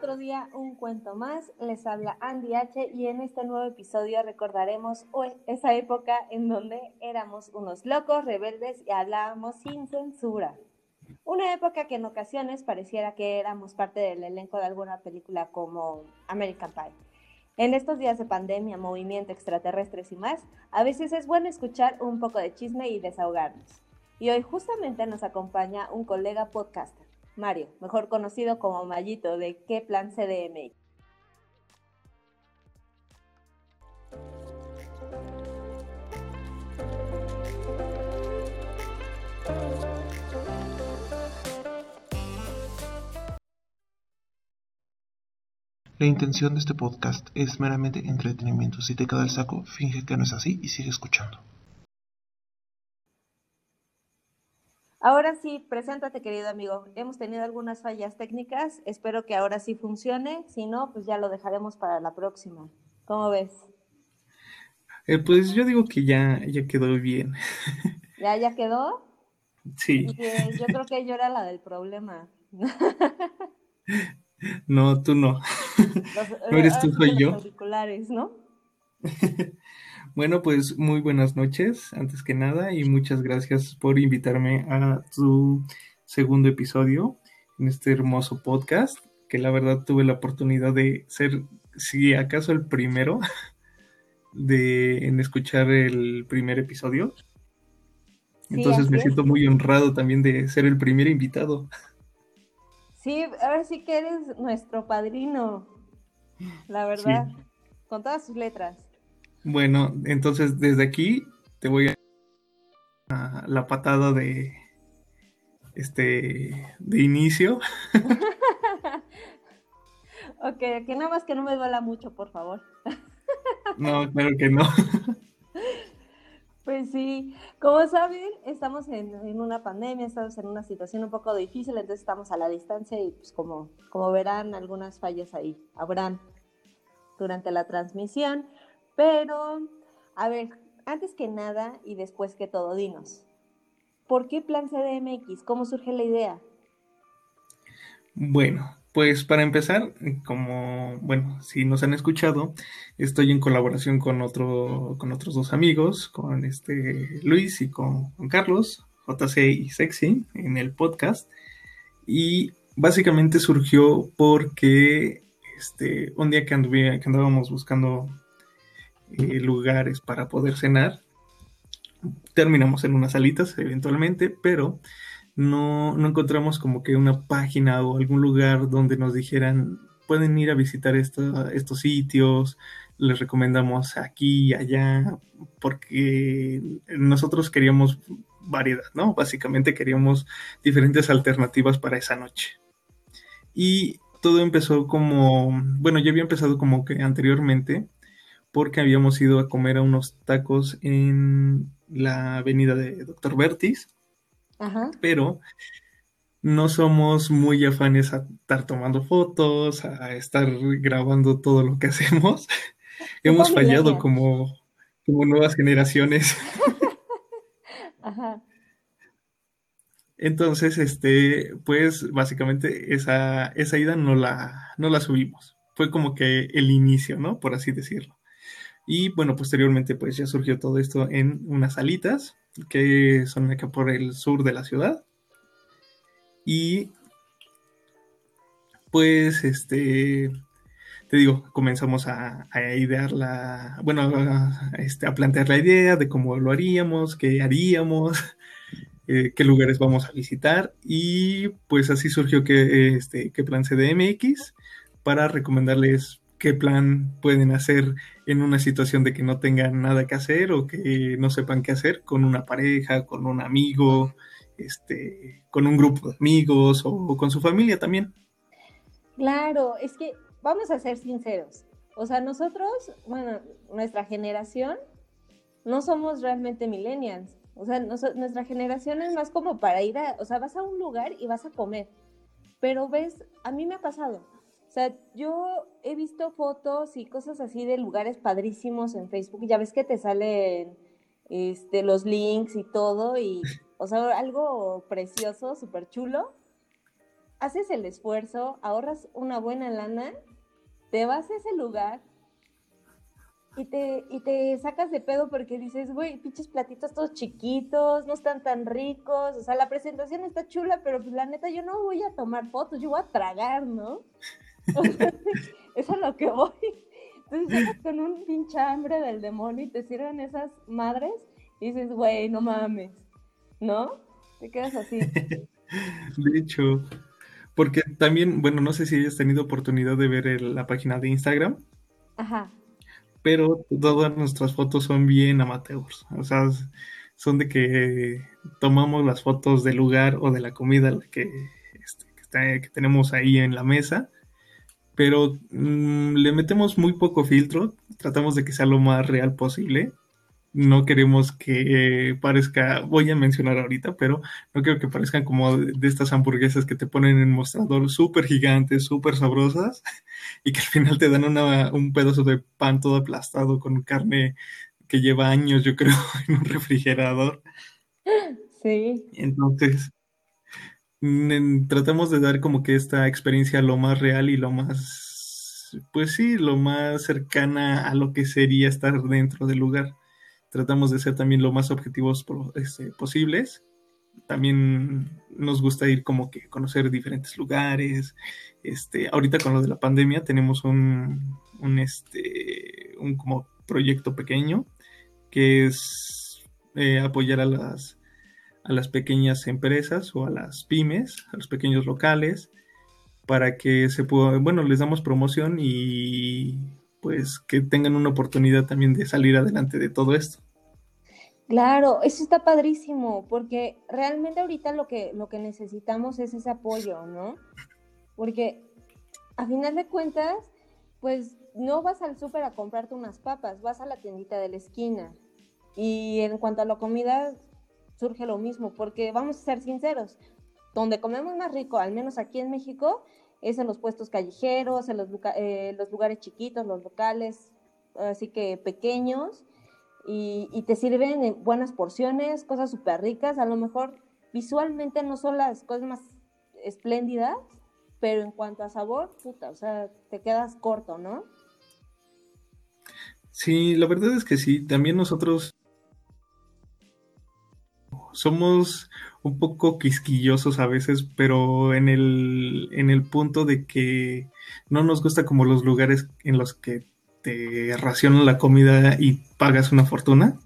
Otro día, un cuento más. Les habla Andy H. Y en este nuevo episodio recordaremos esa época en donde éramos unos locos, rebeldes y hablábamos sin censura. Una época que en ocasiones pareciera que éramos parte del elenco de alguna película como American Pie. En estos días de pandemia, movimiento, extraterrestres y más, a veces es bueno escuchar un poco de chisme y desahogarnos. Y hoy justamente nos acompaña un colega podcaster, Mario, mejor conocido como Mayito de ¿Qué plan CDMX? La intención de este podcast es meramente entretenimiento. Si te queda el saco, finge que no es así y sigue escuchando. Ahora sí, preséntate querido amigo. Hemos tenido algunas fallas técnicas, espero que ahora sí funcione, si no, pues ya lo dejaremos para la próxima. ¿Cómo ves? Eh, pues yo digo que ya, ya quedó bien. ¿Ya, ya quedó? Sí. yo creo que yo era la del problema. No, tú no. no eres tú, soy yo. ¿no? Bueno, pues muy buenas noches, antes que nada, y muchas gracias por invitarme a tu segundo episodio en este hermoso podcast, que la verdad tuve la oportunidad de ser, si acaso, el primero de en escuchar el primer episodio. Entonces me siento muy honrado también de ser el primer invitado. Sí, ahora sí que eres nuestro padrino, la verdad, con todas sus letras. Bueno, entonces desde aquí te voy a, la patada de este de inicio. ok, que nada más que no me duela mucho, por favor. no, claro que no. Pues sí, como saben, estamos en, una pandemia, estamos en una situación un poco difícil, entonces estamos a la distancia y pues como, como verán, algunas fallas ahí habrán durante la transmisión. Pero, a ver, antes que nada y después que todo, dinos, ¿por qué Plan CDMX? ¿Cómo surge la idea? Bueno, pues para empezar, como, bueno, si nos han escuchado, estoy en colaboración con otro, con otros dos amigos, con este Luis y con, Carlos, JC y Sexy, en el podcast. Y básicamente surgió porque este, un día que, anduve, que andábamos buscando eh, lugares para poder cenar, terminamos en unas salitas eventualmente, pero no, no encontramos como que una página o algún lugar donde nos dijeran pueden ir a visitar estos sitios, les recomendamos aquí y allá, porque nosotros queríamos variedad, ¿no? Básicamente queríamos diferentes alternativas para esa noche. Y todo empezó como, bueno, ya había empezado como que anteriormente, porque habíamos ido a comer a unos tacos en la avenida de Doctor Vertis pero no somos muy afanes a estar tomando fotos, a estar grabando todo lo que hacemos. Hemos fallado como, como nuevas generaciones. Entonces, este, pues básicamente esa, esa ida no la, no la subimos. Fue como que el inicio, ¿no? Por así decirlo. Y bueno, posteriormente pues ya surgió todo esto en unas salitas que son acá por el sur de la ciudad. Y pues este te digo, comenzamos a, idear la, bueno, este, a plantear la idea de cómo lo haríamos, qué haríamos, eh, qué lugares vamos a visitar y pues así surgió que, este, que plan CDMX para recomendarles qué plan pueden hacer en una situación de que no tengan nada que hacer o que no sepan qué hacer con una pareja, con un amigo, este, con un grupo de amigos o, con su familia también. Claro, es que vamos a ser sinceros. O sea, nosotros, bueno, nuestra generación, no somos realmente millennials. O sea, nuestra generación es más como para ir a, o sea, vas a un lugar y vas a comer. Pero ves, a mí me ha pasado o sea, yo he visto fotos y cosas así de lugares padrísimos en Facebook. Ya ves que te salen este, los links y todo. Y, o sea, algo precioso, súper chulo. haces el esfuerzo, ahorras una buena lana, te vas a ese lugar y te, y te sacas de pedo porque dices, güey, pinches platitos todos chiquitos, no están tan ricos, o sea, la presentación está chula, pero pues la neta yo no voy a tomar fotos, yo voy a tragar, ¿no? Eso es lo que voy. Entonces llegas con un pinche hambre del demonio y te sirven esas madres y dices, güey, no mames, ¿no? Te quedas así. De hecho, porque también, bueno, no sé si hayas tenido oportunidad de ver la página de Instagram. Ajá. Pero todas nuestras fotos son bien amateurs. O sea, son de que tomamos las fotos del lugar o de la comida que, este, que tenemos ahí en la mesa pero mm, le metemos muy poco filtro, tratamos de que sea lo más real posible. No queremos que parezca, voy a mencionar ahorita, pero no quiero que parezcan como de, estas hamburguesas que te ponen en mostrador súper gigantes, súper sabrosas, y que al final te dan un pedazo de pan todo aplastado con carne que lleva años, yo creo, en un refrigerador. Sí. Entonces, tratamos de dar como que esta experiencia lo más real y lo más, pues sí, lo más cercana a lo que sería estar dentro del lugar. Tratamos de ser también lo más objetivos este, posibles. También nos gusta ir como que conocer diferentes lugares. Este, ahorita con lo de la pandemia tenemos un, un este, un como proyecto pequeño que es eh, apoyar a las a las pequeñas empresas o a las pymes, a los pequeños locales, para que se pueda, bueno, les damos promoción y pues que tengan una oportunidad también de salir adelante de todo esto. Claro, eso está padrísimo, porque realmente ahorita lo que, lo que necesitamos es ese apoyo, ¿no? Porque a final de cuentas, pues no vas al súper a comprarte unas papas, vas a la tiendita de la esquina. Y en cuanto a la comida, surge lo mismo, porque vamos a ser sinceros, donde comemos más rico, al menos aquí en México, es en los puestos callejeros, en los, eh, lugares chiquitos, los locales, así que pequeños, y, te sirven en buenas porciones, cosas súper ricas, a lo mejor visualmente no son las cosas más espléndidas, pero en cuanto a sabor, puta, o sea, te quedas corto, ¿no? Sí, la verdad es que sí, también nosotros somos un poco quisquillosos a veces, pero en el, en el punto de que no nos gusta como los lugares en los que te racionan la comida y pagas una fortuna.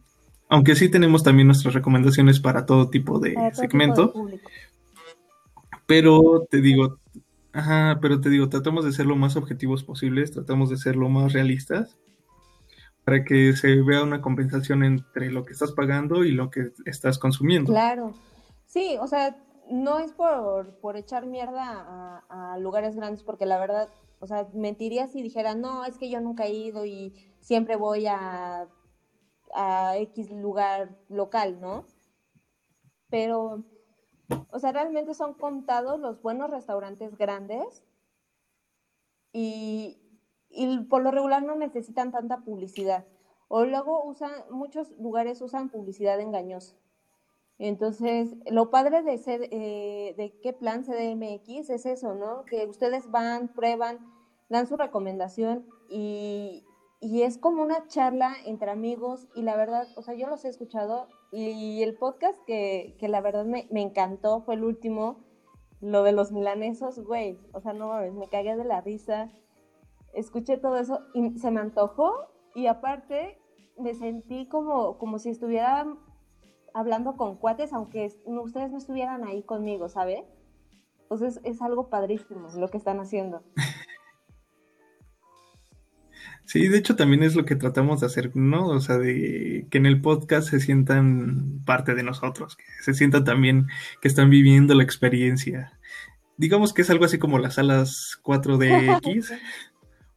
Aunque sí tenemos también nuestras recomendaciones para todo tipo de segmento. pero te digo, ajá, pero te digo, tratamos de ser lo más objetivos posibles, tratamos de ser lo más realistas para que se vea una compensación entre lo que estás pagando y lo que estás consumiendo. Claro, sí, o sea, no es por, por echar mierda a, lugares grandes, porque la verdad, o sea, mentiría si dijera, no, es que yo nunca he ido y siempre voy a, a X lugar local, ¿no? Pero, o sea, realmente son contados los buenos restaurantes grandes y, y por lo regular no necesitan tanta publicidad. O luego usan, muchos lugares usan publicidad engañosa. Entonces, lo padre de, ser, eh, de qué plan CDMX es eso, ¿no? Que ustedes van, prueban, dan su recomendación y, y es como una charla entre amigos y la verdad, o sea, yo los he escuchado y el podcast que, que la verdad me, me, encantó fue el último, lo de los milanesos, güey, o sea, no mames, me cagué de la risa escuché todo eso y se me antojó y aparte me sentí como, como si estuviera hablando con cuates, aunque ustedes no estuvieran ahí conmigo, ¿sabe? Entonces es algo padrísimo lo que están haciendo. Sí, de hecho también es lo que tratamos de hacer, ¿no? O sea, de que en el podcast se sientan parte de nosotros, que se sientan también que están viviendo la experiencia. Digamos que es algo así como las salas 4DX,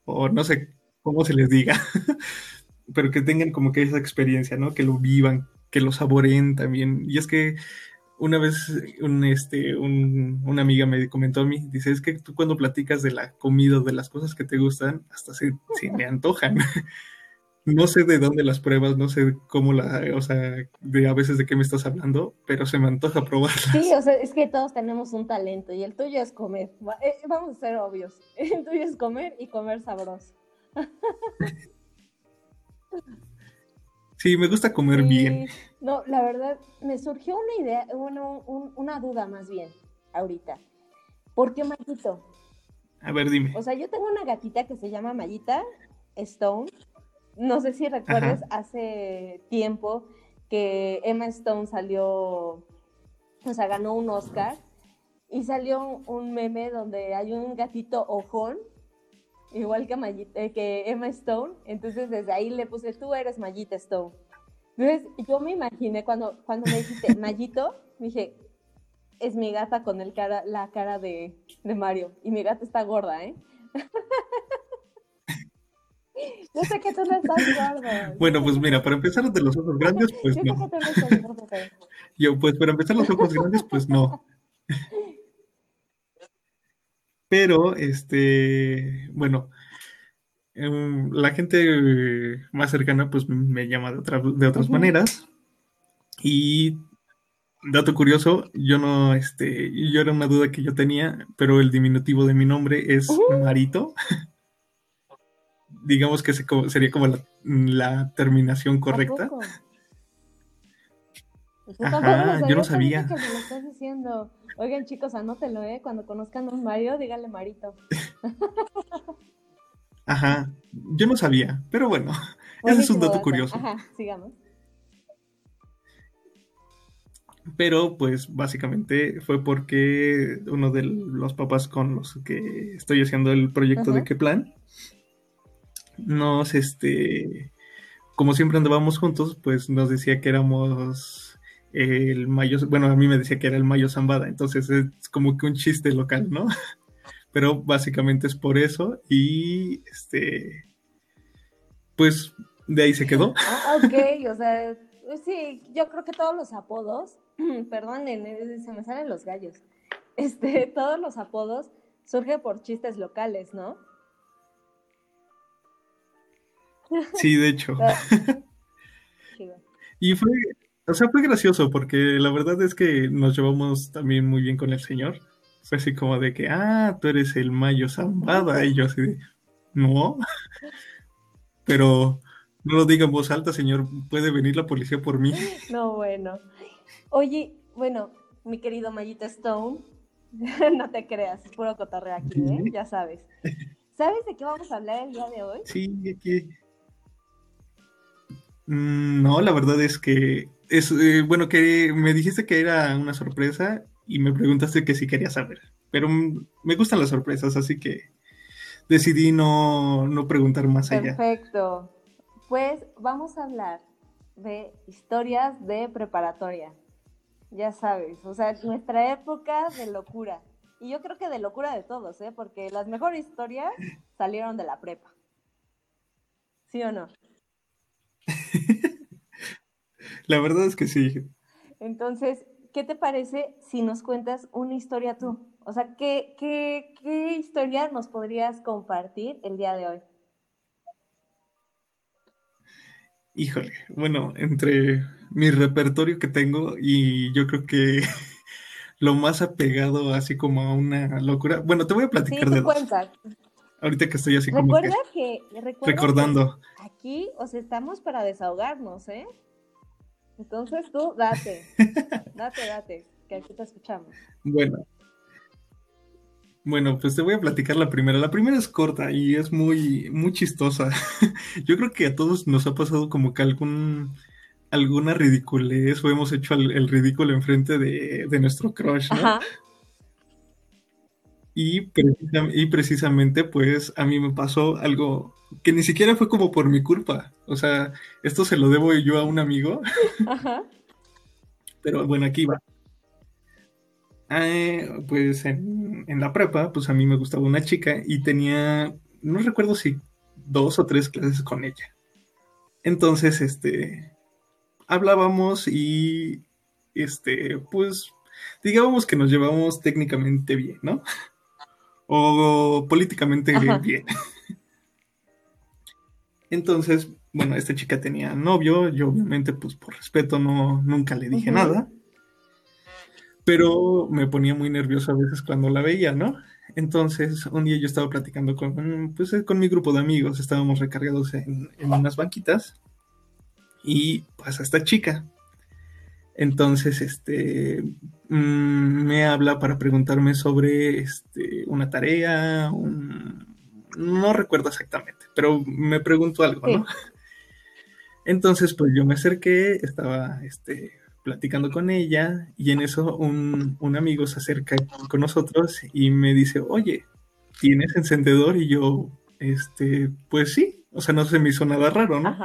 o no sé cómo se les diga, pero que tengan como que esa experiencia, ¿no? Que lo vivan, que lo saboreen también. Y es que una vez un, este, un, una amiga me comentó a mí, dice, es que tú cuando platicas de la comida, de las cosas que te gustan, hasta se, me antojan. no sé de dónde las pruebas, no sé cómo la, o sea, de a veces de qué me estás hablando, pero se me antoja probarlas. Sí, o sea, es que todos tenemos un talento y el tuyo es comer. Eh, vamos a ser obvios. El tuyo es comer y comer sabroso. Sí, me gusta comer bien. No, la verdad, me surgió una idea, bueno, una duda más bien, ahorita. ¿Por qué Mayito? A ver, dime. O sea, yo tengo una gatita que se llama Mayita Stone. No sé si recuerdas hace tiempo que Emma Stone salió, o sea, ganó un Oscar y salió un meme donde hay un gatito ojón, igual que, eh, que Emma Stone. Entonces, desde ahí le puse, tú eres Mayita Stone. Entonces, yo me imaginé cuando, cuando me dijiste Mayito, dije, es mi gata con el cara, la cara de, de Mario. Y mi gata está gorda, ¿eh? Yo sé que tú no estás gordo. Bueno, pues mira, para empezar de los ojos grandes, pues Yo no. Sé que tú no estás gordo, Yo, pues para empezar los ojos grandes, pues no. Pero, este, bueno, em, la gente más cercana, pues me llama de, de otras maneras. Y dato curioso, yo no, este, yo era una duda que yo tenía, pero el diminutivo de mi nombre es Marito. Digamos que sería como la, terminación correcta. Ajá, yo no sabía. Que me lo estás diciendo. Oigan, chicos, anótelo, ¿eh? Cuando conozcan a un Mario, díganle Marito. Ajá, yo no sabía, pero bueno, ese es un dato curioso. Ajá, sigamos. pero pues básicamente fue porque uno de los papás con los que estoy haciendo el proyecto de qué plan nos este como siempre andábamos juntos pues nos decía que éramos el mayo bueno a mí me decía que era el mayo zambada entonces es como que un chiste local no pero básicamente es por eso y este pues de ahí se quedó ah, ok o sea sí yo creo que todos los apodos perdonen, se me salen los gallos. Este, todos los apodos surgen por chistes locales, ¿no? Sí, de hecho. y fue, o sea, fue gracioso porque la verdad es que nos llevamos también muy bien con el señor. Fue así como de que, ah, tú eres el Mayo Zambada. Y yo así de, no. Pero no lo diga en voz alta, señor. Puede venir la policía por mí. No, bueno. Oye, bueno, mi querido Mayita Stone, no te creas, es puro cotorreo aquí, ¿eh? Ya sabes. ¿Sabes de qué vamos a hablar el día de hoy? Sí, aquí. Mm, no, la verdad es que es eh, bueno que me dijiste que era una sorpresa y me preguntaste que si quería saber, pero me gustan las sorpresas, así que decidí no, no preguntar más allá. Perfecto. Pues vamos a hablar de historias de preparatoria ya sabes, o sea, nuestra época de locura. Y yo creo que de locura de todos, ¿eh? Porque las mejores historias salieron de la prepa. ¿Sí o no? la verdad es que sí. Entonces, ¿qué te parece si nos cuentas una historia tú? O sea, ¿qué, qué, qué historia nos podrías compartir el día de hoy? Híjole, bueno, entre mi repertorio que tengo y yo creo que lo más apegado así como a una locura. Bueno, te voy a platicar de dos. Ahorita que estoy así como recuerda que, recordando. aquí os estamos para desahogarnos, ¿eh? Entonces tú date, date, date, que aquí te escuchamos. Bueno. Bueno, pues te voy a platicar la primera. La primera es corta y es muy, muy chistosa. Yo creo que a todos nos ha pasado como que algún alguna ridiculez o hemos hecho el, ridículo enfrente de, de nuestro crush, ¿no? Y, y precisamente, pues, a mí me pasó algo que ni siquiera fue como por mi culpa. O sea, esto se lo debo yo a un amigo. Ajá. Pero bueno, aquí va. Eh, pues en, en, la prepa, pues a mí me gustaba una chica y tenía, no recuerdo si dos o tres clases con ella. Entonces, este, hablábamos y, este, pues, digamos que nos llevamos técnicamente bien, ¿no? O políticamente bien. Entonces, bueno, esta chica tenía novio, yo obviamente, pues por respeto, no, nunca le dije nada. Pero me ponía muy nervioso a veces cuando la veía, ¿no? Entonces, un día yo estaba platicando con, pues, con mi grupo de amigos, estábamos recargados en, unas banquitas y pasa esta chica. Entonces, este, mm, me habla para preguntarme sobre este, una tarea, no recuerdo exactamente, pero me preguntó algo, ¿no? Entonces, pues yo me acerqué, estaba este, platicando con ella y en eso un, amigo se acerca con nosotros y me dice, oye, ¿tienes encendedor? Y yo, este, pues sí, o sea, no se me hizo nada raro, ¿no?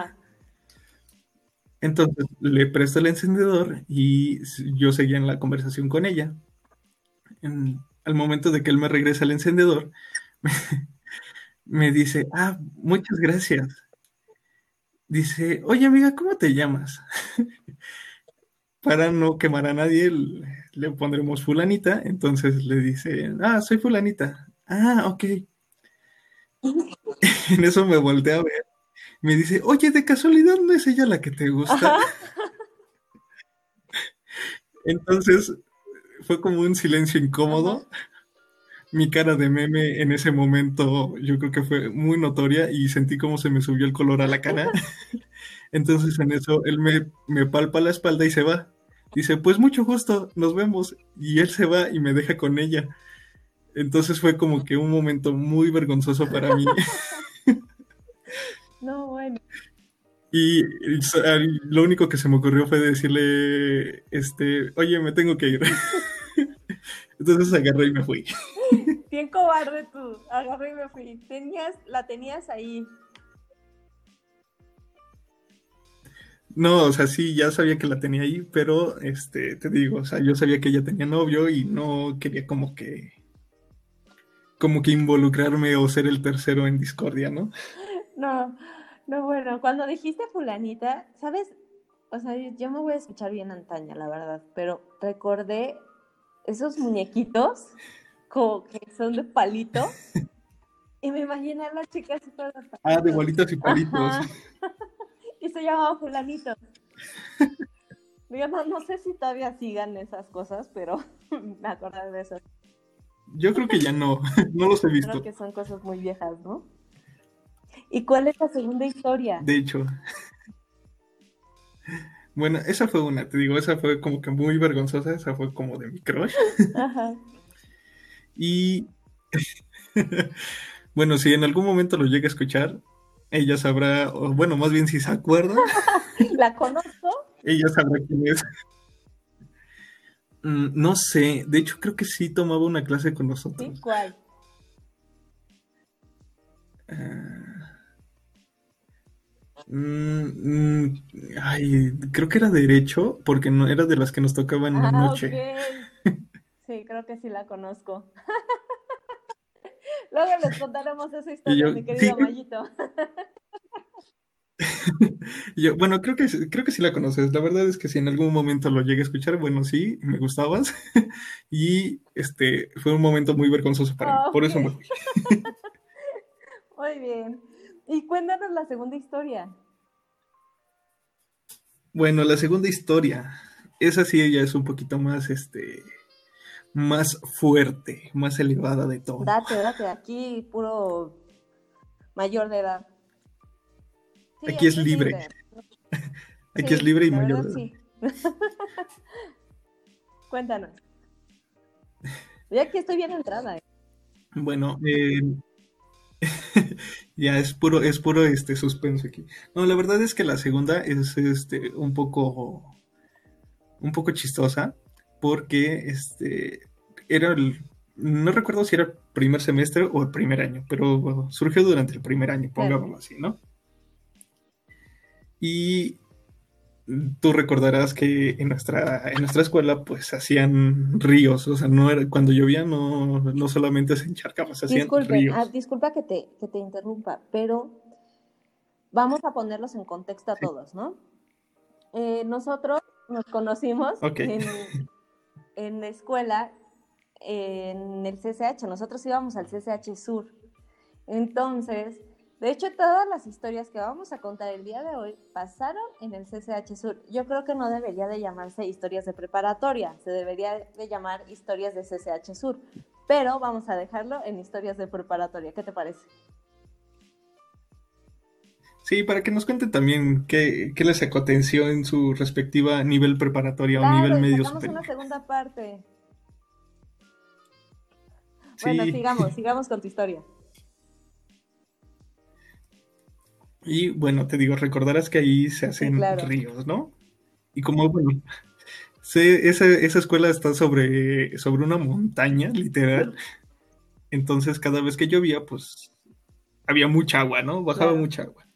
Entonces le presto el encendedor y yo seguía en la conversación con ella. al momento de que él me regresa el encendedor, me dice, ah, muchas gracias dice, oye amiga, ¿cómo te llamas? Para no quemar a nadie, le pondremos fulanita. Entonces le dice, ah, soy fulanita. Ah, ok. en eso me volteé a ver. Me dice, oye, de casualidad no es ella la que te gusta. Entonces fue como un silencio incómodo mi cara de meme en ese momento yo creo que fue muy notoria y sentí como se me subió el color a la cara. Entonces en eso él me, me, palpa la espalda y se va. Dice, pues mucho gusto, nos vemos. Y él se va y me deja con ella. Entonces fue como que un momento muy vergonzoso para mí. No, bueno. Y lo único que se me ocurrió fue decirle, este, oye, me tengo que ir. Entonces agarré y me fui. Bien cobarde tú. Agarré y me fui. Tenías, la tenías ahí. No, o sea, sí, ya sabía que la tenía ahí, pero este, te digo, o sea, yo sabía que ella tenía novio y no quería como que como que involucrarme o ser el tercero en discordia, ¿no? No, no, bueno, cuando dijiste fulanita, ¿sabes? O sea, yo me voy a escuchar bien antaña, la verdad, pero recordé esos muñequitos como que son de palito. y me imaginé a las chicas todas Ah, de bolitas y palitos. y se llamaba fulanito. Digamos, no sé si todavía sigan esas cosas, pero me acordé de eso. Yo creo que ya no, no los he visto. Creo que son cosas muy viejas, ¿no? ¿Y cuál es la segunda historia? De hecho. Bueno, esa fue una, te digo, esa fue como que muy vergonzosa, esa fue como de mi crush. Ajá. Y bueno, si en algún momento lo llega a escuchar, ella sabrá, o bueno, más bien si se acuerda. ¿La conozco? Ella sabrá quién es. Mm, no sé, de hecho creo que sí tomaba una clase con nosotros. ¿Cuál? Ah. Mm, mm, ay, creo que era derecho, porque no era de las que nos tocaban en la ah, noche. Sí, creo que sí la conozco. Luego les contaremos esa historia, mi querido Mayito. yo, bueno, creo que, creo que sí la conoces. La verdad es que si en algún momento lo llegué a escuchar, bueno, sí, me gustabas. y este fue un momento muy vergonzoso para mí. Por eso me fui. muy bien. Y cuéntanos la segunda historia. Bueno, la segunda historia. Esa sí ella es un poquito más, este, más fuerte, más elevada de todo. Date, date, aquí puro mayor de edad. aquí, es libre. aquí es libre y mayor de edad. Cuéntanos. Ya aquí estoy bien entrada. ¿eh? Bueno, eh, ya es puro, es puro este suspenso aquí. No, la verdad es que la segunda es este un poco un poco chistosa porque este era el, no recuerdo si era primer semestre o el primer año, pero surgió durante el primer año, pongámoslo así, ¿no? Y tú recordarás que en nuestra, en nuestra escuela pues hacían ríos, o sea, no era, cuando llovía no, no solamente se encharcaba, se hacían ríos. Ah, disculpa que te, que te interrumpa, pero vamos a ponerlos en contexto a todos, ¿no? Eh, nosotros nos conocimos en, en la escuela, en el CCH, nosotros íbamos al CCH Sur. Entonces, De hecho, todas las historias que vamos a contar el día de hoy pasaron en el CCH Sur. Yo creo que no debería de llamarse historias de preparatoria, se debería de llamar historias de CCH Sur, pero vamos a dejarlo en historias de preparatoria. ¿Qué te parece? Sí, para que nos cuente también qué, qué les aconteció en su respectiva nivel preparatoria o nivel medio superior. una segunda parte. Bueno, sigamos, sigamos con tu historia. Y bueno, te digo, recordarás que ahí se hacen ríos, ¿no? Y como, bueno, esa, esa, escuela está sobre, sobre una montaña, literal. Entonces, cada vez que llovía, pues había mucha agua, ¿no? Bajaba mucha agua.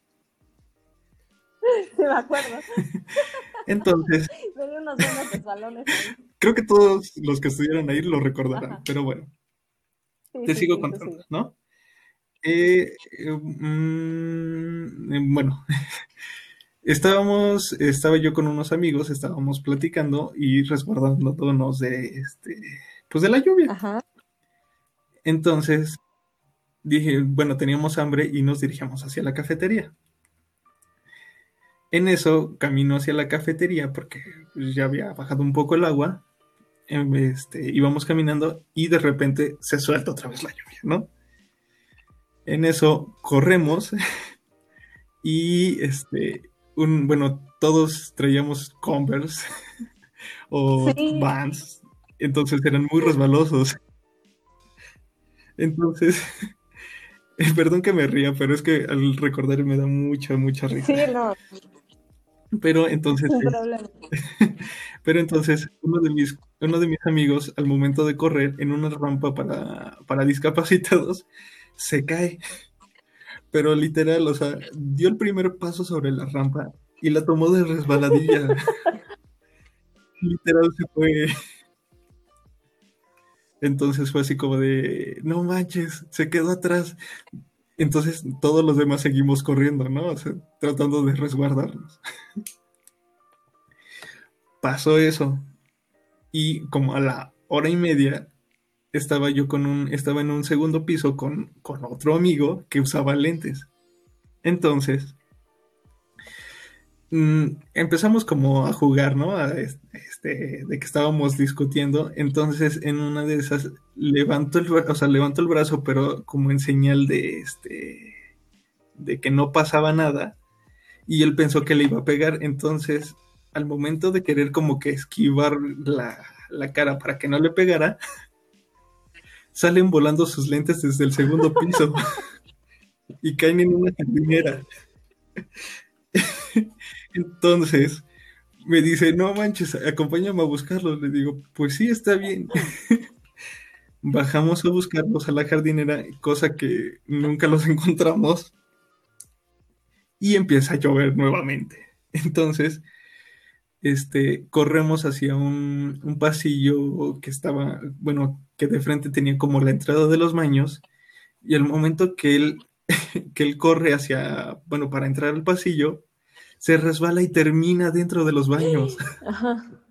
Sí, me acuerdo. Entonces. unos balones Creo que todos los que estuvieron ahí lo recordarán, pero bueno. te sigo contando, ¿no? Eh, mm, bueno, estábamos, estaba yo con unos amigos, estábamos platicando y resguardándonos de este, pues de la lluvia. Entonces dije, bueno, teníamos hambre y nos dirigíamos hacia la cafetería. En eso camino hacia la cafetería porque pues, ya había bajado un poco el agua. Em, este, íbamos caminando y de repente se suelta otra vez la lluvia, ¿no? En eso corremos y este, un, bueno, todos traíamos Converse o Vans, entonces eran muy resbalosos. Entonces, perdón que me ría, pero es que al recordar me da mucha, mucha risa. Sí, no. Pero entonces, pero entonces uno de mis uno de mis amigos al momento de correr en una rampa para, para discapacitados se cae. Pero literal, o sea, dio el primer paso sobre la rampa y la tomó de resbaladilla. literal se fue. Entonces fue así como de, no manches, se quedó atrás. Entonces todos los demás seguimos corriendo, ¿no? O sea, tratando de resguardarnos. Pasó eso. Y como a la hora y media estaba yo con un, estaba en un segundo piso con, con otro amigo que usaba lentes. Entonces, mm, empezamos como a jugar, ¿no? este, de que estábamos discutiendo. Entonces, en una de esas, levanto el, o sea, el brazo, pero como en señal de, este, de que no pasaba nada. Y él pensó que le iba a pegar. Entonces, al momento de querer como que esquivar la, la cara para que no le pegara, salen volando sus lentes desde el segundo piso y caen en una jardinera. Entonces me dice, no manches, acompáñame a buscarlos. Le digo, pues sí, está bien. Bajamos a buscarlos a la jardinera, cosa que nunca los encontramos. Y empieza a llover nuevamente. Entonces, este, corremos hacia un, un pasillo que estaba, bueno, que de frente tenía como la entrada de los baños, y al momento que él, que él corre hacia, bueno, para entrar al pasillo, se resbala y termina dentro de los baños.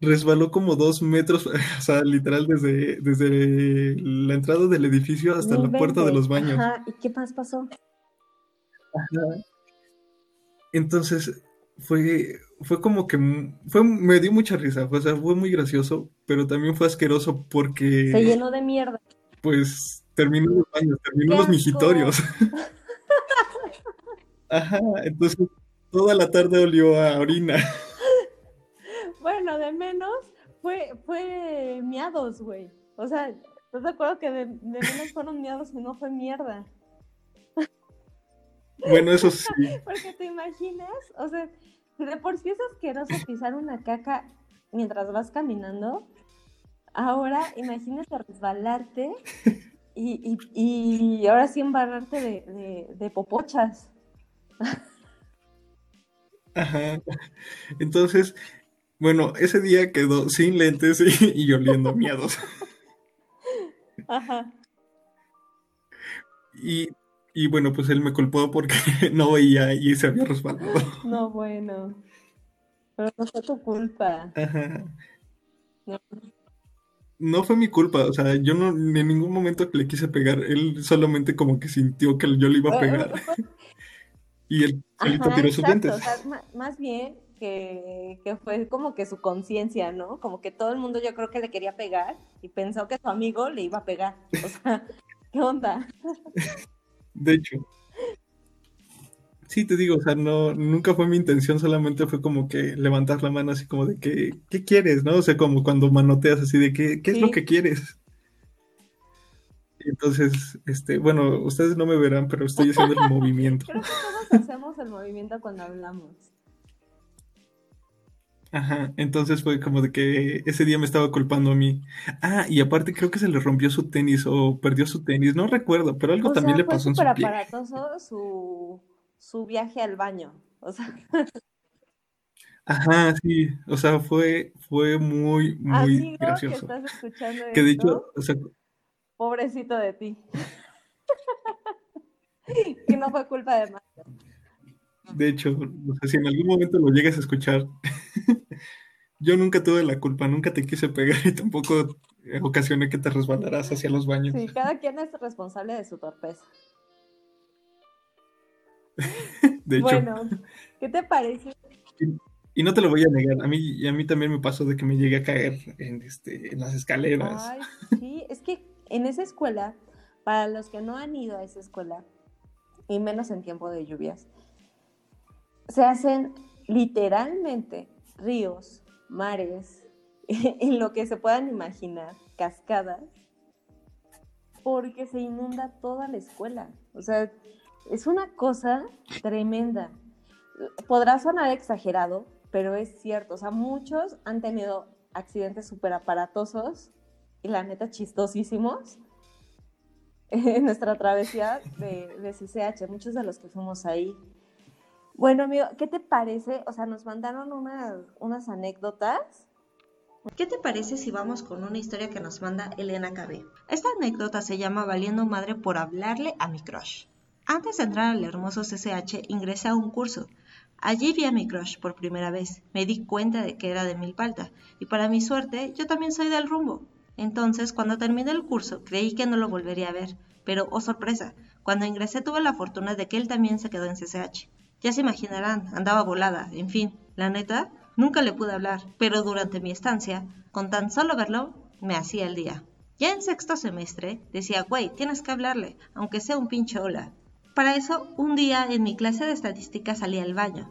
Resbaló como dos metros, o sea, literal desde, desde la entrada del edificio hasta la puerta de los baños. ¿Y qué más pasó? Entonces, fue, fue como que fue, me dio mucha risa, o sea, fue muy gracioso, pero también fue asqueroso porque... Se llenó de mierda. Pues terminó los baños, terminó los mijitorios. Ajá, entonces toda la tarde olió a orina. Bueno, de menos fue, fue miados, güey. O sea, ¿estás de acuerdo que de, de menos fueron miados y no fue mierda? Bueno, eso sí. Porque te imaginas, o sea, de por sí es asqueroso pisar una caca mientras vas caminando. Ahora imagínate resbalarte y, y, ahora sí embarrarte de, de, popochas. Ajá. Entonces, bueno, ese día quedó sin lentes y, y oliendo miedos. Ajá. Y y bueno, pues él me culpó porque no veía y se había resbalado. No, bueno. Pero no fue tu culpa. no fue mi culpa, o sea, yo no en ningún momento le quise pegar, él solamente como que sintió que yo le iba a pegar. y él solito tiró sus lentes. más bien que, que, fue como que su conciencia, ¿no? Como que todo el mundo yo creo que le quería pegar y pensó que su amigo le iba a pegar. O sea, ¿qué onda? De hecho. Sí, te digo, o sea, no, nunca fue mi intención, solamente fue como que levantar la mano así como de que, ¿qué quieres? ¿No? O sea, como cuando manoteas así de que, ¿qué es lo que quieres? Entonces, este, bueno, ustedes no me verán, pero estoy haciendo el movimiento. Creo que todos hacemos el movimiento cuando hablamos. Ajá, entonces fue como de que ese día me estaba culpando a mí. Ah, y aparte creo que se le rompió su tenis o perdió su tenis, no recuerdo, pero algo también le pasó en su pie. aparatoso su su viaje al baño. O sea. Ajá, sí, o sea, fue, fue muy, muy gracioso. Que estás escuchando que de hecho, o sea, pobrecito de ti. que no fue culpa de Mario. De hecho, no sé si en algún momento lo llegas a escuchar. Yo nunca tuve la culpa, nunca te quise pegar y tampoco ocasioné que te resbalarás hacia los baños. Sí, cada quien es responsable de su torpeza. Bueno, ¿qué te parece? Y, no te lo voy a negar, a mí, a mí también me pasó de que me llegué a caer en, este, en las escaleras. Ay, sí, es que en esa escuela, para los que no han ido a esa escuela, y menos en tiempo de lluvias, se hacen literalmente ríos, mares, en lo que se puedan imaginar, cascadas, porque se inunda toda la escuela. O sea, es una cosa tremenda. Podrá sonar exagerado, pero es cierto. O sea, muchos han tenido accidentes súper aparatosos y la neta chistosísimos en nuestra travesía de, de CCH, muchos de los que fuimos ahí. Bueno, amigo, ¿qué te parece? O sea, nos mandaron unas, unas anécdotas. ¿Qué te parece si vamos con una historia que nos manda Elena KB? Esta anécdota se llama Valiendo Madre por hablarle a mi crush. Antes de entrar al hermoso CCH, ingresé a un curso. Allí vi a mi crush por primera vez. Me di cuenta de que era de Milpalta, y para mi suerte, yo también soy del rumbo. Entonces, cuando terminé el curso, creí que no lo volvería a ver. Pero, oh sorpresa, cuando ingresé tuve la fortuna de que él también se quedó en CCH. Ya se imaginarán, andaba volada, en fin, la neta, nunca le pude hablar, pero durante mi estancia, con tan solo verlo, me hacía el día. Ya en sexto semestre, decía, güey, tienes que hablarle, aunque sea un pinche hola. Para eso, un día en mi clase de estadística salí al baño.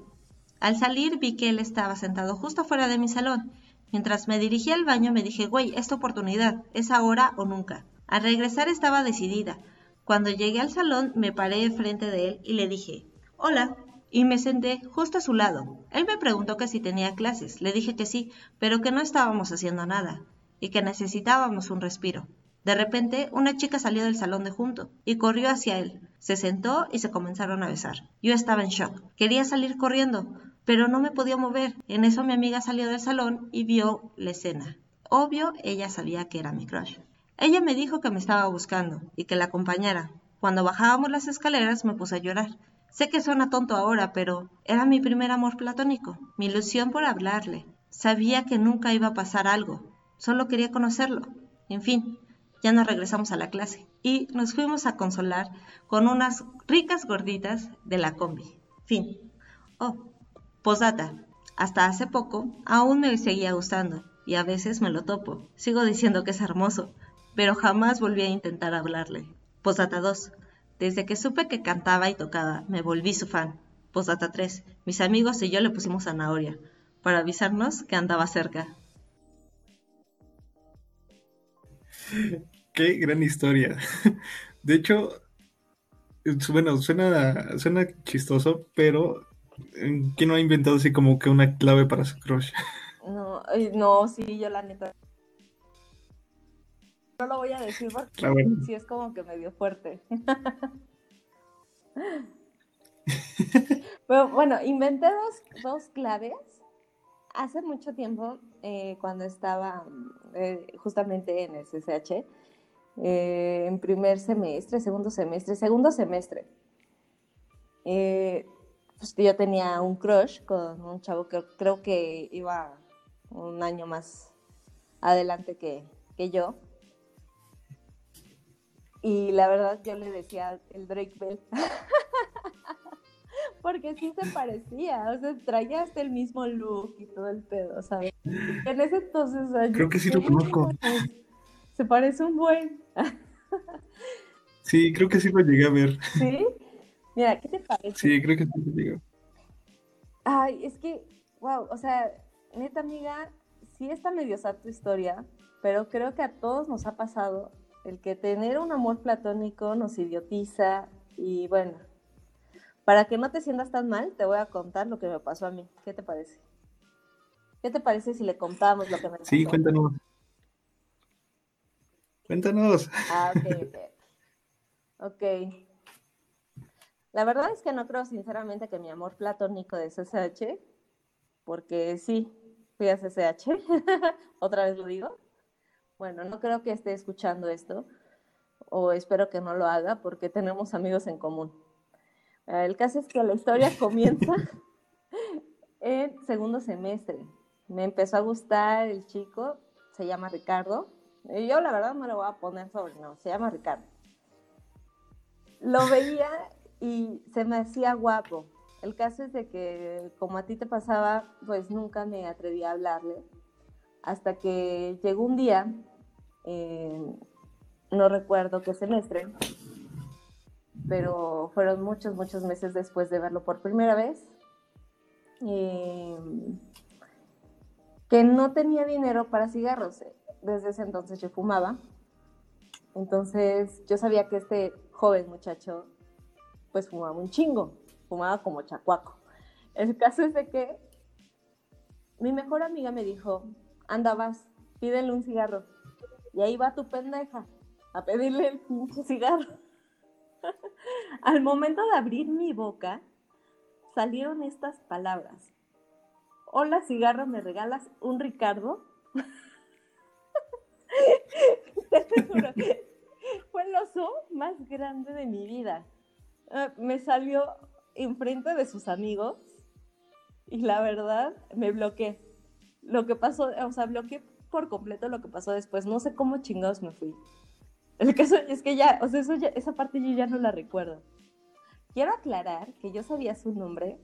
Al salir vi que él estaba sentado justo fuera de mi salón. Mientras me dirigía al baño me dije, güey, esta oportunidad, es ahora o nunca. Al regresar estaba decidida. Cuando llegué al salón me paré frente de él y le dije, hola, y me senté justo a su lado. Él me preguntó que si tenía clases, le dije que sí, pero que no estábamos haciendo nada, y que necesitábamos un respiro. De repente, una chica salió del salón de junto y corrió hacia él. Se sentó y se comenzaron a besar. Yo estaba en shock. Quería salir corriendo, pero no me podía mover. En eso mi amiga salió del salón y vio la escena. Obvio, ella sabía que era mi crush. Ella me dijo que me estaba buscando y que la acompañara. Cuando bajábamos las escaleras me puse a llorar. Sé que suena tonto ahora, pero era mi primer amor platónico, mi ilusión por hablarle. Sabía que nunca iba a pasar algo, solo quería conocerlo. En fin, ya nos regresamos a la clase y nos fuimos a consolar con unas ricas gorditas de la combi. Fin. Oh, posdata. Hasta hace poco aún me seguía gustando y a veces me lo topo. Sigo diciendo que es hermoso, pero jamás volví a intentar hablarle. Posdata 2. Desde que supe que cantaba y tocaba, me volví su fan. Posdata 3. Mis amigos y yo le pusimos zanahoria para avisarnos que andaba cerca. Qué gran historia. De hecho, bueno, suena, suena chistoso, pero eh, ¿quién no ha inventado así como que una clave para su crush? No, no, sí, yo la neta. No lo voy a decir porque sí es como que medio fuerte. Pero bueno, inventé dos, claves hace mucho tiempo, eh, cuando estaba eh, justamente en el CCH, eh, en primer semestre, segundo semestre, segundo semestre. Pues yo tenía un crush con un chavo que creo que iba un año más adelante que, que yo. Y la verdad yo le decía el Drake Bell. Porque sí se parecía, o sea, traía hasta el mismo look y todo el pedo, ¿sabes? En ese entonces... Creo que sí lo conozco. Se parece un buen. sí, creo que sí lo llegué a ver. ¿Sí? Mira, ¿qué te parece? Sí, creo que sí lo llegué. Ay, es que, wow, o sea, neta amiga, sí está medio sad tu historia, pero creo que a todos nos ha pasado el que tener un amor platónico nos idiotiza y bueno, para que no te sientas tan mal, te voy a contar lo que me pasó a mí. ¿Qué te parece? ¿Qué te parece si le contamos lo que me pasó? Sí, cuéntanos. Cuéntanos. Ah, ok, ok. Ok. La verdad es que no creo sinceramente que mi amor platónico de CCH, porque sí, fui a CCH, otra vez lo digo. Bueno, no creo que esté escuchando esto, o espero que no lo haga, porque tenemos amigos en común. El caso es que la historia comienza en segundo semestre. Me empezó a gustar el chico, se llama Ricardo. Y yo la verdad no le voy a poner sobre, no, se llama Ricardo. Lo veía y se me hacía guapo. El caso es de que, como a ti te pasaba, pues nunca me atreví a hablarle. Hasta que llegó un día, no recuerdo qué semestre, pero fueron muchos, muchos meses después de verlo por primera vez, que no tenía dinero para cigarros. Desde ese entonces yo fumaba. Entonces yo sabía que este joven muchacho pues fumaba un chingo, fumaba como chacuaco. El caso es de que mi mejor amiga me dijo, anda vas, pídele un cigarro. Y ahí va tu pendeja a pedirle el pinche cigarro. Al momento de abrir mi boca, salieron estas palabras. Hola, cigarro, ¿me regalas un Ricardo? Fue el oso más grande de mi vida. Ah, me salió enfrente de sus amigos y la verdad me bloqueé. Lo que pasó, o sea, bloqueé por completo lo que pasó después. No sé cómo chingados me fui. El caso es que ya, o sea, eso esa parte yo ya no la recuerdo. Quiero aclarar que yo sabía su nombre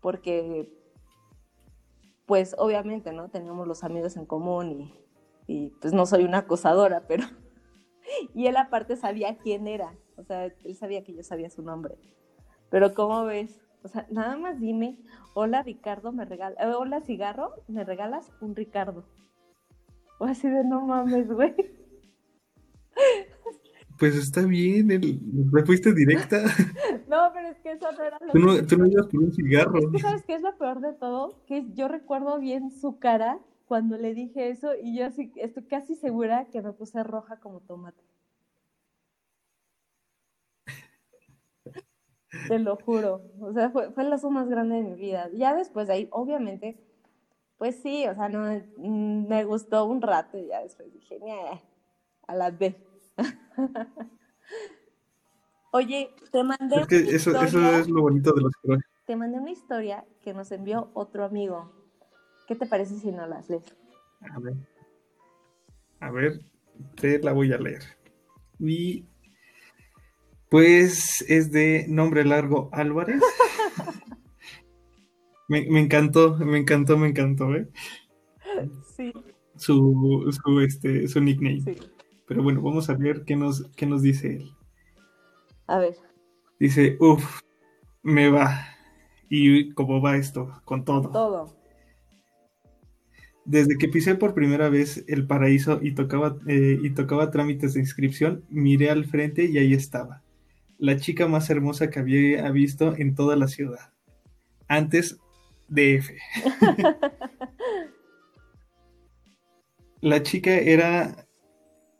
porque, pues obviamente, ¿no? Teníamos los amigos en común y, y pues no soy una acosadora, pero... Y él aparte sabía quién era. O sea, él sabía que yo sabía su nombre. Pero ¿cómo ves? O sea, nada más dime, hola Ricardo, me regalas, eh, hola cigarro, me regalas un Ricardo. O así de no mames, güey. Pues está bien, el, me fuiste directa. No, pero es que eso no era lo Tú no, tú no ibas por un cigarro. Es que, ¿sabes qué es lo peor de todo? Que yo recuerdo bien su cara cuando le dije eso y yo así, estoy casi segura que me puse roja como tomate. Te lo juro. O sea, fue, fue el lazo más grande de mi vida. Ya después de ahí, obviamente, pues sí, o sea, no, mm, me gustó un rato y ya después dije, a la B. Oye, te mandé. Es que eso, eso es lo bonito de los. Te mandé una historia que nos envió otro amigo. ¿Qué te parece si no las lees? A ver. A ver, te la voy a leer. Y pues es de nombre largo Álvarez. me, encantó, me encantó, me encantó, ¿eh? Sí. Su, su, este, su nickname. Pero bueno, vamos a ver qué nos, qué nos dice él. A ver. Dice, uff, me va. ¿Y cómo va esto? Con todo. Todo. Desde que pisé por primera vez el paraíso y tocaba, eh, y tocaba trámites de inscripción, miré al frente y ahí estaba la chica más hermosa que había visto en toda la ciudad. Antes de F. la chica era,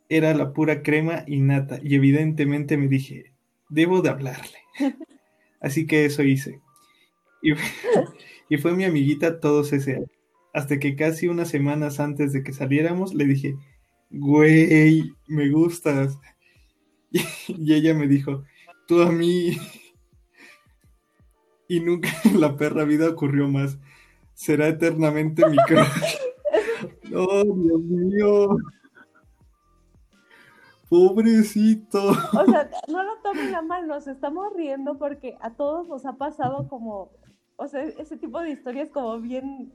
era la pura crema y nata y evidentemente me dije, debo de hablarle. Así que eso hice. Y, y fue mi amiguita todos ese año. Hasta que casi unas semanas antes de que saliéramos le dije, güey, me gustas. y ella me dijo, tú a mí. Y nunca en la perra vida ocurrió más. Será eternamente mi crush. oh, Dios mío. Pobrecito. O sea, no lo tomen a mal, nos estamos riendo porque a todos nos ha pasado como, o sea, ese tipo de historias como bien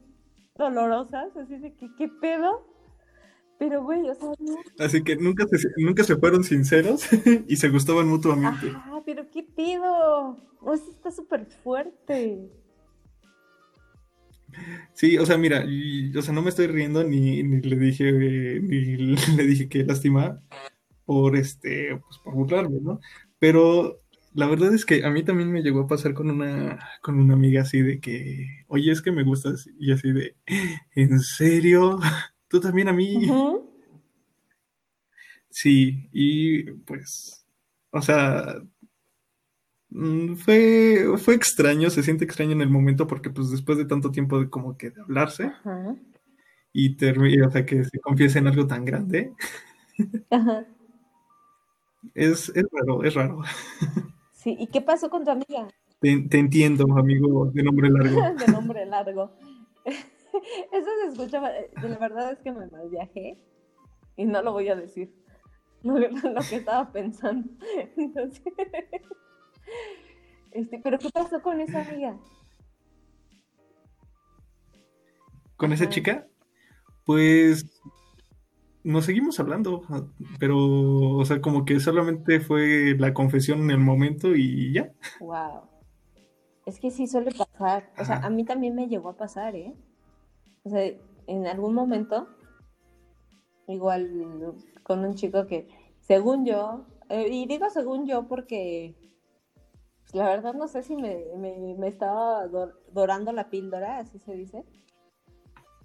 dolorosas, así de que, ¿qué pedo? Pero, güey, o sea, no. Así que nunca se, nunca se fueron sinceros y se gustaban mutuamente. Ah, pero ¿qué pedo? O sea, está súper fuerte. Sí, o sea, mira, o sea, no me estoy riendo ni, ni le dije, ni le dije que lástima por este, pues por burlarme, ¿no? Pero la verdad es que a mí también me llegó a pasar con una, con una amiga así de que, oye, es que me gustas, y así de, ¿en serio? ¿Tú también a mí? Sí, y pues, o sea, mm, fue, fue extraño, se siente extraño en el momento porque pues después de tanto tiempo de como que de hablarse y termina, o sea, que se confiese en algo tan grande. Es, es raro, es raro. Sí, ¿y qué pasó con tu amiga? Te, entiendo, amigo de nombre largo. de nombre largo. Eso se escucha, la verdad es que me mal viajé y no lo voy a decir. Lo, que estaba pensando. este, pero ¿qué pasó con esa amiga? ¿Con esa chica? Pues nos seguimos hablando, pero, o sea, como que solamente fue la confesión en el momento y ya. Wow. Es que sí suele pasar. O sea, a mí también me llegó a pasar, ¿eh? O sea, en algún momento, igual con un chico que, según yo, eh, y digo según yo porque pues, la verdad no sé si me, me estaba dorando la píldora, así se dice.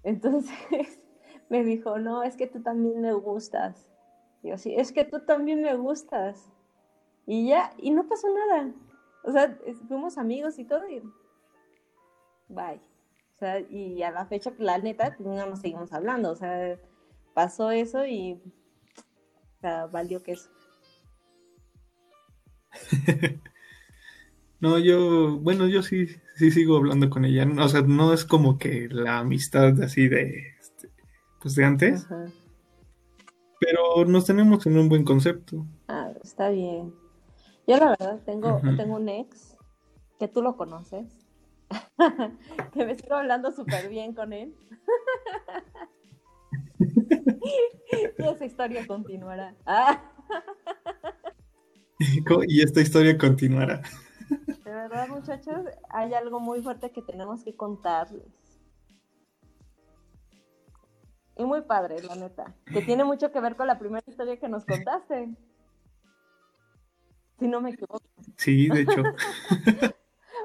Entonces, me dijo, no, es que tú también me gustas. Y yo, sí, es que tú también me gustas. Y ya, y no pasó nada. O sea, fuimos amigos y todo, y bye. Sea, y a la fecha, la neta, pues, no nos seguimos hablando. O sea, pasó eso y o sea, valió que eso. No, yo, bueno, yo sí, sí sigo hablando con ella. O sea, no es como que la amistad así de pues de antes. Pero nos tenemos en un buen concepto. Ah, está bien. Yo la verdad tengo, tengo un ex que tú lo conoces. que me sigo hablando súper bien con él. y esa historia continuará. y esta historia continuará. De verdad, muchachos, hay algo muy fuerte que tenemos que contarles. Y muy padre, la neta. Que tiene mucho que ver con la primera historia que nos contaste. Si no me equivoco. Sí, de hecho.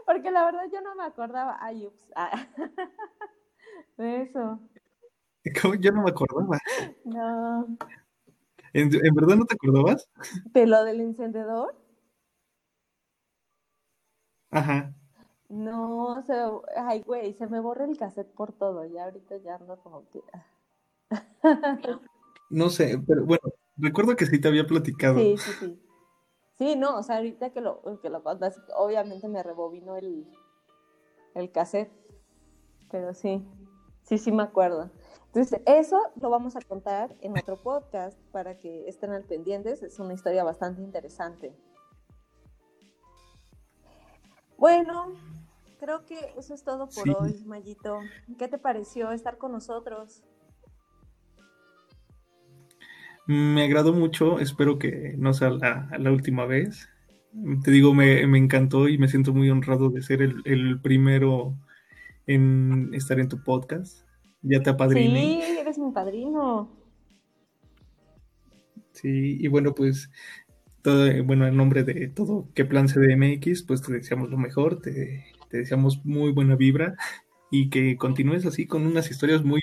Porque la verdad yo no me acordaba. Ay, ups. Ah. De eso. Yo no me acordaba. No. ¿En, verdad no te acordabas? ¿De lo del encendedor? Ajá. No, se, ay, güey, se me borra el cassette por todo. Ya ahorita ya ando como que. Ah. No sé, pero bueno, recuerdo que sí te había platicado. Sí, sí, sí. Sí, no, o sea, ahorita que lo, que lo contas, obviamente me rebobino el, el cassette. Pero sí, sí, sí me acuerdo. Entonces, eso lo vamos a contar en otro podcast para que estén al pendientes. Es una historia bastante interesante. Bueno, creo que eso es todo por hoy, Mayito. ¿Qué te pareció estar con nosotros? Me agradó mucho, espero que no sea la, última vez. Te digo, me, encantó y me siento muy honrado de ser el, primero en estar en tu podcast. Ya te apadriné. Sí, eres mi padrino. Sí, y bueno, pues, todo, bueno, en nombre de todo que plan CDMX, pues te deseamos lo mejor, te, te deseamos muy buena vibra y que continúes así con unas historias muy,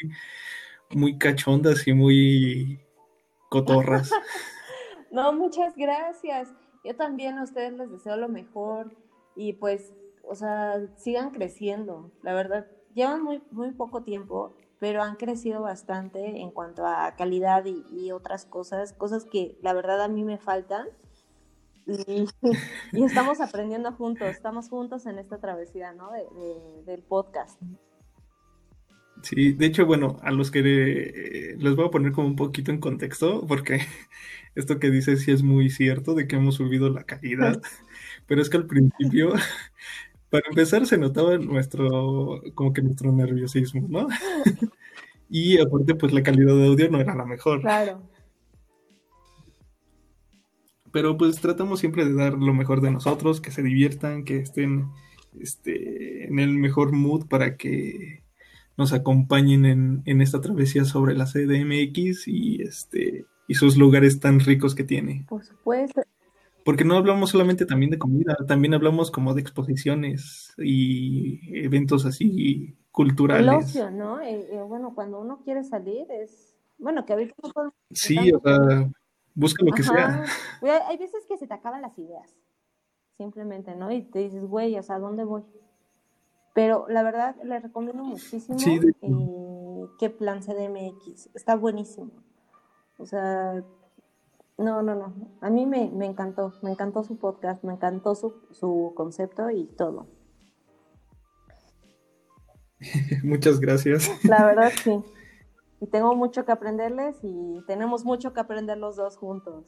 muy cachondas y muy no, muchas gracias. Yo también a ustedes les deseo lo mejor y pues, o sea, sigan creciendo. La verdad, llevan muy, muy poco tiempo, pero han crecido bastante en cuanto a calidad y, otras cosas, cosas que la verdad a mí me faltan. Y, estamos aprendiendo juntos, estamos juntos en esta travesía, ¿no? del podcast. Sí, de hecho, bueno, a los que eh, les voy a poner como un poquito en contexto, porque esto que dices sí es muy cierto, de que hemos subido la calidad, pero es que al principio, para empezar, se notaba nuestro, como que nuestro nerviosismo, ¿no? y aparte, pues la calidad de audio no era la mejor. Claro. Pero pues tratamos siempre de dar lo mejor de nosotros, que se diviertan, que estén este, en el mejor mood para que nos acompañen en, esta travesía sobre la CDMX y este y sus lugares tan ricos que tiene. Por supuesto. Porque no hablamos solamente también de comida, también hablamos como de exposiciones y eventos así culturales. El ocio, ¿no? Eh, eh, bueno, cuando uno quiere salir es, bueno, que ahorita no Sí, o sea, busca lo que sea. Hay veces que se te acaban las ideas, simplemente, ¿no? Y te dices, güey, o sea, ¿dónde voy? Pero la verdad, le recomiendo muchísimo eh, que plan CDMX. Está buenísimo. O sea, no, no, no. A mí me, me encantó. Me encantó su podcast, me encantó su, su concepto y todo. Muchas gracias. La verdad, sí. Y tengo mucho que aprenderles y tenemos mucho que aprender los dos juntos.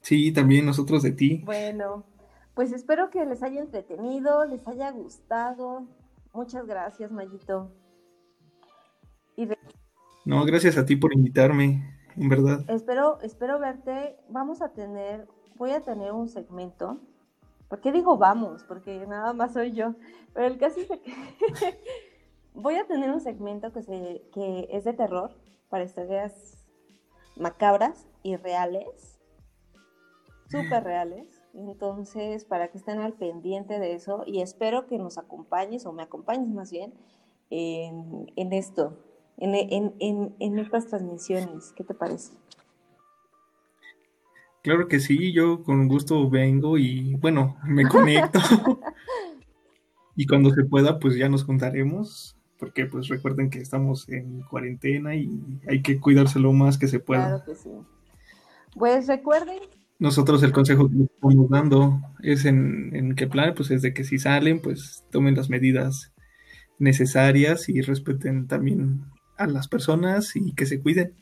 Sí, también nosotros de ti. Bueno, pues espero que les haya entretenido, les haya gustado. Muchas gracias, Mayito. No, gracias a ti por invitarme, en verdad. Espero, espero verte. Vamos a tener, voy a tener un segmento. ¿Por qué digo vamos? Porque nada más soy yo. Pero el caso es que voy a tener un segmento que, se, que es de terror para historias macabras y reales, súper reales. Entonces, para que estén al pendiente de eso y espero que nos acompañes o me acompañes más bien en, esto, en, en, en, estas transmisiones. ¿Qué te parece? Claro que sí, yo con gusto vengo y bueno, me conecto. y cuando se pueda, pues ya nos juntaremos, porque pues recuerden que estamos en cuarentena y hay que cuidarse lo más que se pueda. Claro que sí. Pues recuerden nosotros el consejo que estamos dando es en, en qué plan, pues es de que si salen, pues tomen las medidas necesarias y respeten también a las personas y que se cuiden.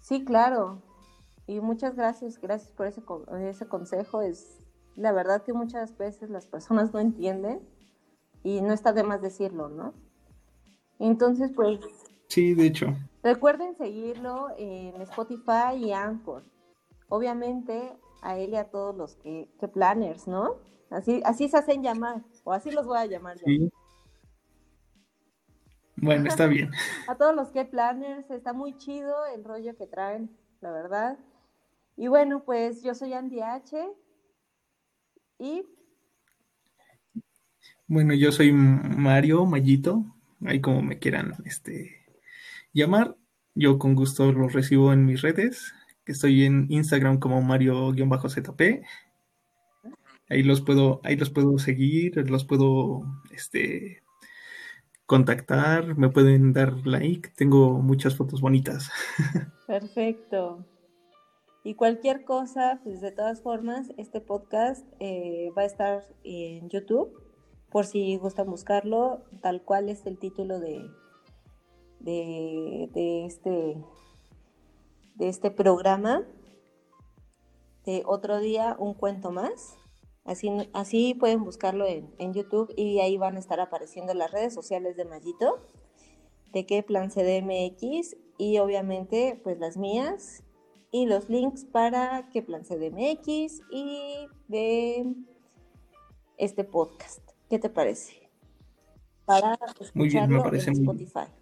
Sí, claro. Y muchas gracias, gracias por ese, ese consejo. Es la verdad que muchas veces las personas no entienden y no está de más decirlo, ¿no? Entonces, pues... Sí, de hecho. Recuerden seguirlo en Spotify y Anchor obviamente a él y a todos los que, planners, ¿no? Así, así se hacen llamar, o así los voy a llamar Sí. Bueno, está bien. a todos los que planners, está muy chido el rollo que traen, la verdad. Y bueno, pues yo soy Andy H. Y. Bueno, yo soy Mario Mayito, ahí como me quieran este, llamar. Yo con gusto los recibo en mis redes. Estoy en Instagram como Mario-ZP. Ahí los puedo, ahí los puedo seguir, los puedo este, contactar, me pueden dar like, tengo muchas fotos bonitas. Perfecto. Y cualquier cosa, pues de todas formas, este podcast eh, va a estar en YouTube, por si gustan buscarlo, tal cual es el título de, de, de este de este programa. De otro día, un cuento más. Así, así pueden buscarlo en, YouTube y ahí van a estar apareciendo las redes sociales de Mayito, de qué plan CDMX y obviamente pues las mías y los links para qué plan CDMX y de este podcast. ¿Qué te parece? Para escucharlo en Spotify.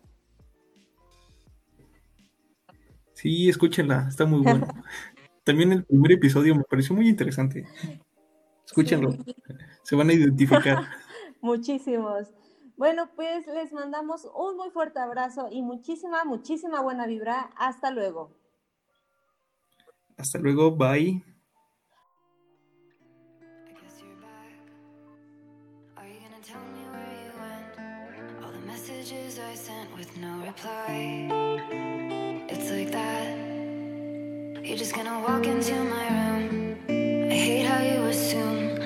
Sí, escúchenla, está muy bueno. También el primer episodio me pareció muy interesante. Escúchenlo, se van a identificar. Muchísimos. Bueno, pues les mandamos un muy fuerte abrazo y muchísima, muchísima buena vibra. Hasta luego. Hasta luego, bye. It's like that. You're just gonna walk into my room. I hate how you assume.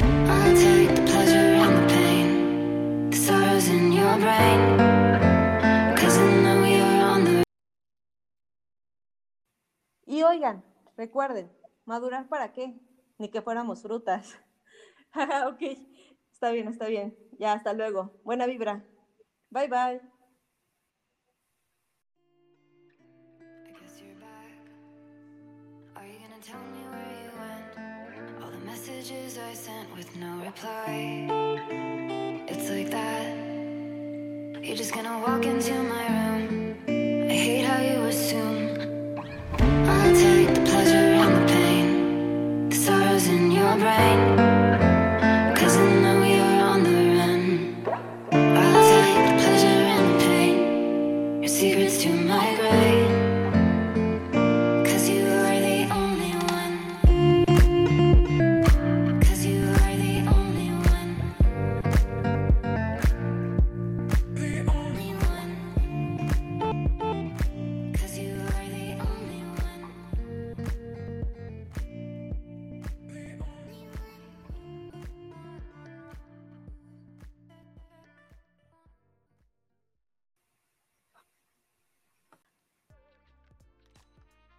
I'll take the pleasure and the pain. The sorrows in your brain. Cause I know you're on the. Oigan, recuerden, ¿madurar para qué? Ni que fuéramos frutas. ok, está bien, está bien. Ya, hasta luego. Buena vibra. Bye bye. Tell me where you went? All the messages I sent with no reply. It's like that. You're just gonna walk into my room. I hate how you assume. I'll take the pleasure and the pain. The sorrows in your brain.